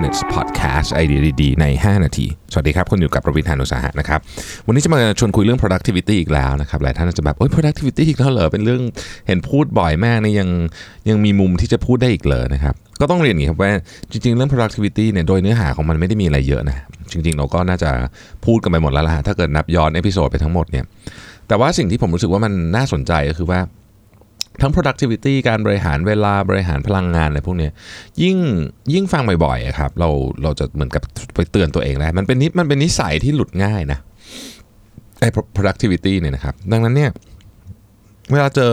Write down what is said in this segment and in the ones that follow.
minutes podcast ไอเดียดีๆใน 5 นาที สวัสดีครับ คุณอยู่กับประวิทยานุสาหะนะครับ วันนี้จะมาชวนคุยเรื่อง productivity อีกแล้วนะครับ หลายท่านอาจจะแบบ โอ้ย productivity อีกแล้วเหรอ เป็นเรื่องเห็นพูดบ่อยมากนี่ยังยังมีมุมที่จะพูดได้อีกเหรอนะครับ ก็ต้องเรียนอย่างนี้ครับว่าจริง ๆ เรื่อง productivity เนี่ยโดยเนื้อหาของมันไม่ได้มีอะไรเยอะนะ จริง ๆ เราก็น่าจะพูดกันไปหมดแล้วล่ะถ้าเกิดนับย้อน episode ไปทั้งหมดเนี่ยแต่ว่าสิ่งที่ผมรู้สึกว่ามันน่าสนใจก็คือว่า ทั้ง productivity การบริหารเวลาบริหารพลังงานอะไรพวกนี้ยิ่งยิ่งฟังบ่อยๆอะครับเราเราจะเหมือนกับไปเตือนตัวเองแล้มันเป็นนิมันเป็นนิสัยที่หลุดง่ายนะไอ้ productivity เนี่ยนะครับ ดังนั้นเนี่ยเวลาเจอ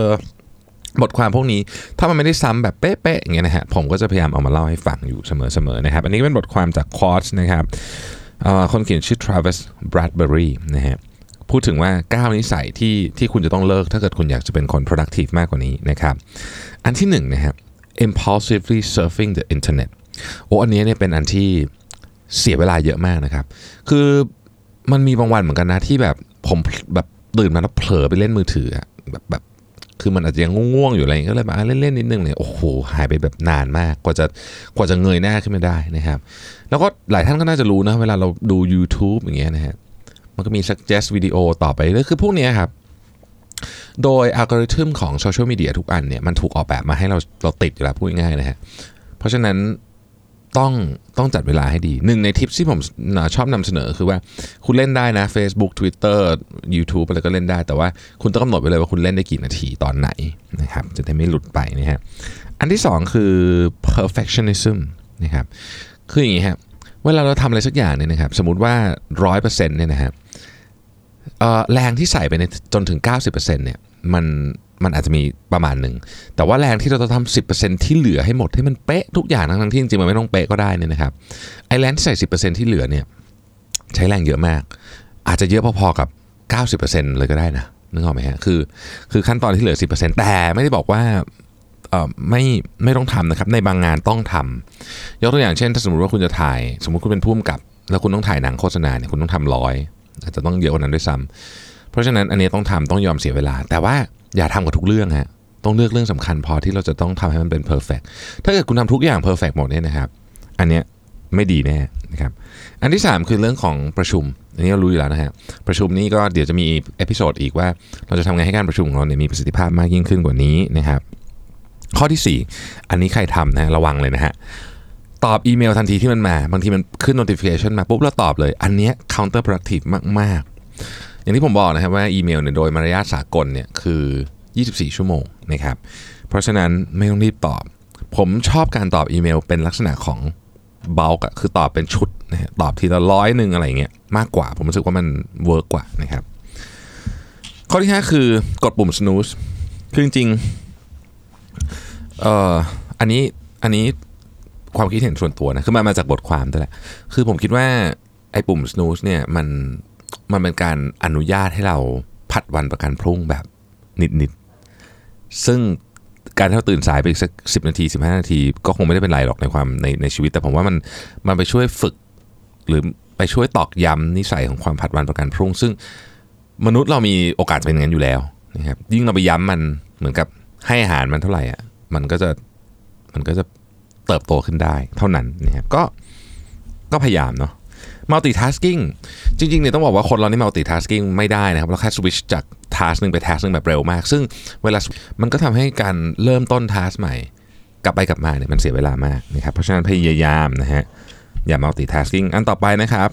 บทความพวกนี้ถ้ามันไม่ได้ซ้ำแบบเป๊ะๆอย่างเงี้ยนะฮะผมก็จะพยายามเอามาเล่าให้ฟังอยู่เสมอๆนะครับ อันนี้เป็นบทความจากคอร์สนะครับคนเขียนชื่อ Travis Bradbury นะฮะ พูดถึงว่า 9 นิสัยที่ที่คุณจะต้องเลิก ถ้าเกิดคุณอยากจะเป็นคน productive มากกว่านี้นะครับ อันที่1นะครับ impulsively surfing the internet โอ้อันนี้เนี่ยเป็นอันที่เสียเวลาเยอะมากนะครับ คือมันมีบางวันเหมือนกันนะที่แบบผมแบบตื่นมาแล้วเผลอไปเล่นมือถือแบบแบบคือมันอาจจะยังง่วงๆอยู่อะไรอย่างเงี้ยก็เลยมาเล่นๆนิดนึงเนี่ยโอ้โหหายไปแบบนานมากกว่าจะกว่าจะเงยหน้าขึ้นมาได้นะครับ แล้วก็หลายท่านก็น่าจะรู้นะเวลาเราดู YouTube อย่างเงี้ยนะฮะ มันก็มี suggest วิดีโอต่อไปเรื่อยคือพวกนี้ครับ โดยอัลกอริทึมของโซเชียลมีเดียทุกอันเนี่ยมันถูกออกแบบมาให้เราเราติดอยู่แล้วพูดง่ายๆนะฮะเพราะฉะนั้นต้องต้องจัดเวลาให้ดีหนึ่งในทิปที่ผมชอบนำเสนอคือว่าคุณเล่นได้นะ Facebook Twitter YouTube อะไรก็เล่นได้ แต่ว่าคุณต้องกำหนดไปเลยว่าคุณเล่นได้กี่นาทีตอนไหนนะครับจะได้ไม่หลุดไปนะฮะอันที่สองคือ perfectionism นะครับคืออย่างนี้ครับเวลาเราทำอะไรสักอย่างเนี่ยนะครับสมมติว่า 100%เนี่ยนะครับ แรงที่ใส่ไปในจนถึง 90%เนี่ยมันมันอาจจะมีประมาณหนึ่ง แต่ว่าแรงที่เราต้องทำ10%ที่เหลือให้หมดให้มันเป๊ะทุกอย่างทั้งที่จริงๆมันไม่ต้องเป๊ะก็ได้นี่นะครับไอ้แรงที่ใส่ 10%ที่เหลือเนี่ยใช้แรงเยอะมาก อาจจะเยอะพอๆกับ 90%เลยก็ได้นะนึกออกไหมฮะคือคือขั้นตอนที่เหลือ 10%แต่ไม่ได้บอกว่าไม่ไม่ต้องทำนะครับในบางงานต้องทยกตัวอย่างเช่น ถ้าสมมติว่าคุณจะถ่าย สมมติคุณเป็นผู้กำกับ แล้วคุณต้องถ่ายหนังโฆษณาเนี่ยคุณต้องทำร้อย อาจจะต้องเยอะกว่านั้นด้วยซ้ำเพราะฉะนั้นอันนี้ต้องทำต้องยอมเสียเวลา แต่ว่าอย่าทำกับทุกเรื่องฮะต้องเลือกเรื่องสำคัญพอที่เราจะต้องทำให้มันเป็น perfect ถ้าเกิดคุณทำทุกอย่าง perfect หมดเนี่ยนะครับ อันเนี้ยไม่ดีแน่นะครับ อันที่ 3 คือเรื่องของประชุม อันนี้เรารู้อยู่แล้วนะฮะ ประชุมนี้ก็เดี๋ยวจะมี episode อีกว่า เราจะทำไงให้การประชุมของเราเนี่ยมีประสิทธิภาพมากยิ่งขึ้นกว่านี้นะครับ ข้อที่ 4 อันนี้ใครทำนะระวังเลยนะฮะ ตอบอีเมลทันทีที่มันมา บางทีมันขึ้น notification มาปุ๊บเราตอบเลย อันนี้ counter productive มาก ๆ อย่างที่ผมบอกนะครับว่าอีเมลเนี่ยโดยมารยาทสากลเนี่ยคือ 24 ชั่วโมงนะครับ เพราะฉะนั้นไม่ต้องรีบตอบ ผมชอบการตอบอีเมลเป็นลักษณะของเบลกะคือตอบเป็นชุดนะฮะตอบทีละร้อยหนึ่งอะไรเงี้ยมากกว่า ผมรู้สึกว่ามัน work กว่านะครับ ข้อที่ 5 คือกดปุ่ม snooze คือจริงๆเอ่ออันนี้อันนี้ ความคิดเห็นส่วนตัวนะคือมันมาจากบทความแต่แหละคือผมคิดว่าไอ้ปุ่ม snooze เนี่ยมันมันเป็นการอนุญาตให้เราผัดวันประกันพรุ่งแบบนิดๆซึ่งการที่เราตื่นสายไปอีกสักสินาที 15 นาที ก็คงไม่ได้เป็นไรหรอกในความในในชีวิต แต่ผมว่ามันมันไปช่วยฝึก หรือไปช่วยตอกย้ำนิสัยของความผัดวันประกันพรุ่ง ซึ่งมนุษย์เรามีโอกาสเป็นอย่างนั้นอยู่แล้วนะครับยิ่งเราไปย้ำมันเหมือนกับให้อาหารมันเท่าไหร่อะมันก็จะมันก็จะ เติบโตขึ้นได้เท่านั้นนะครับก็ก็พยายามเนาะ multitasking จริงๆเนี่ยต้องบอกว่าคนเรานี่ multitasking ไม่ได้นะครับเราแค่ switch จาก task หนึ่งไป task หนึ่งแบบเร็วมาก ซึ่งเวลามันก็ทำให้การเริ่มต้น task ใหม่ กลับไปกลับมาเนี่ยมันเสียเวลามากนะครับเพราะฉะนั้นพยายามนะฮะอย่า multitasking อันต่อไปนะครับ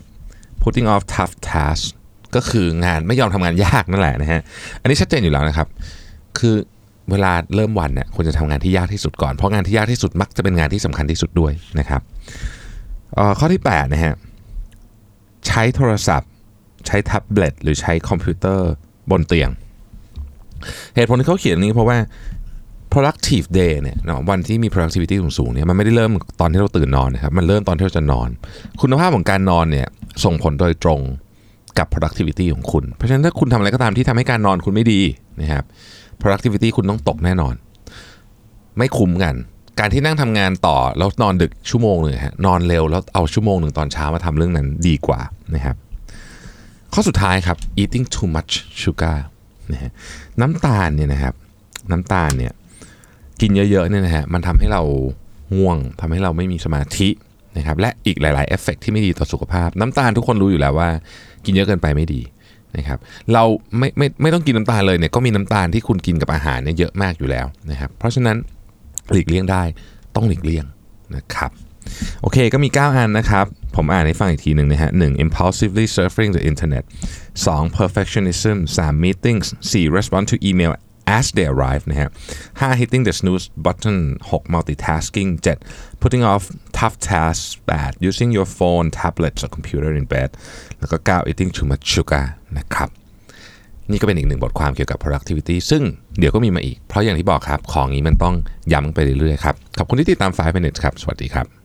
putting off tough tasks ก็คืองานไม่ยอมทำงานยากนั่นแหละนะฮะ อันนี้ชัดเจนอยู่แล้วนะครับ คือ เวลาเริ่มวันเนี่ยควรจะทำงานที่ยากที่สุดก่อน เพราะงานที่ยากที่สุดมักจะเป็นงานที่สำคัญที่สุดด้วยนะครับข้อที่8นะฮะใช้โทรศัพท์ ใช้แท็บเล็ตหรือใช้คอมพิวเตอร์บนเตียง เหตุผลที่เขาเขียนนี้เพราะว่า productive day เนี่ยวันที่มี productivity สูงๆเนี่ยมันไม่ได้เริ่มตอนที่เราตื่นนอนนะครับมันเริ่มตอนที่เราจะนอน คุณภาพของการนอนเนี่ยส่งผลโดยตรงกับ productivity ของคุณ เพราะฉะนั้นถ้าคุณทำอะไรก็ตามที่ทำให้การนอนคุณไม่ดีนะครับ productivity คุณต้องตกแน่นอน ไม่คุ้มกัน การที่นั่งทำงานต่อแล้วนอนดึกชั่วโมงหนึ่งฮะนอนเร็วแล้วเอาชั่วโมงหนึ่งตอนเช้ามาทำเรื่องนั้นดีกว่านะครับข้อสุดท้ายครับ eating too much sugar นะฮะน้ำตาลเนี่ยนะครับน้ำตาลเนี่ยกินเยอะๆเนี่ยนะฮะมันทำให้เราง่วงทำให้เราไม่มีสมาธินะครับและอีกหลายๆเอฟเฟกที่ไม่ดีต่อสุขภาพ น้ำตาลทุกคนรู้อยู่แล้วว่า กินเยอะเกินไปไม่ดี นะครับเราไม่ไม่ไม่ต้องกินน้ำตาลเลยเนี่ยก็มีน้ำตาลที่คุณกินกับอาหารเนี่ยเยอะมากอยู่แล้วนะครับเพราะฉะนั้นหลีกเลี่ยงได้ต้องหลีกเลี่ยงนะครับโอเคก็มี 9 อันนะครับ ผมอ่านให้ฟังอีกทีหนึ่งนะฮะ 1. impulsively surfing the internet 2. perfectionism 3. meetings 4. respond to email as they arrive นะฮะ 5. hitting the snooze button 6. multitasking 7. putting off tough tasks 8. using your phone tablets or computer in bed แล้วก็ 9. eating too much sugar นะครับ นี่ก็เป็นอีกหนึ่งบทความเกี่ยวกับ productivity ซึ่งเดี๋ยวก็มีมาอีก เพราะอย่างที่บอกครับ ของนี้มันต้องย้ำไปเรื่อยๆครับ ขอบคุณที่ติดตาม 5 minutes ครับ สวัสดีครับ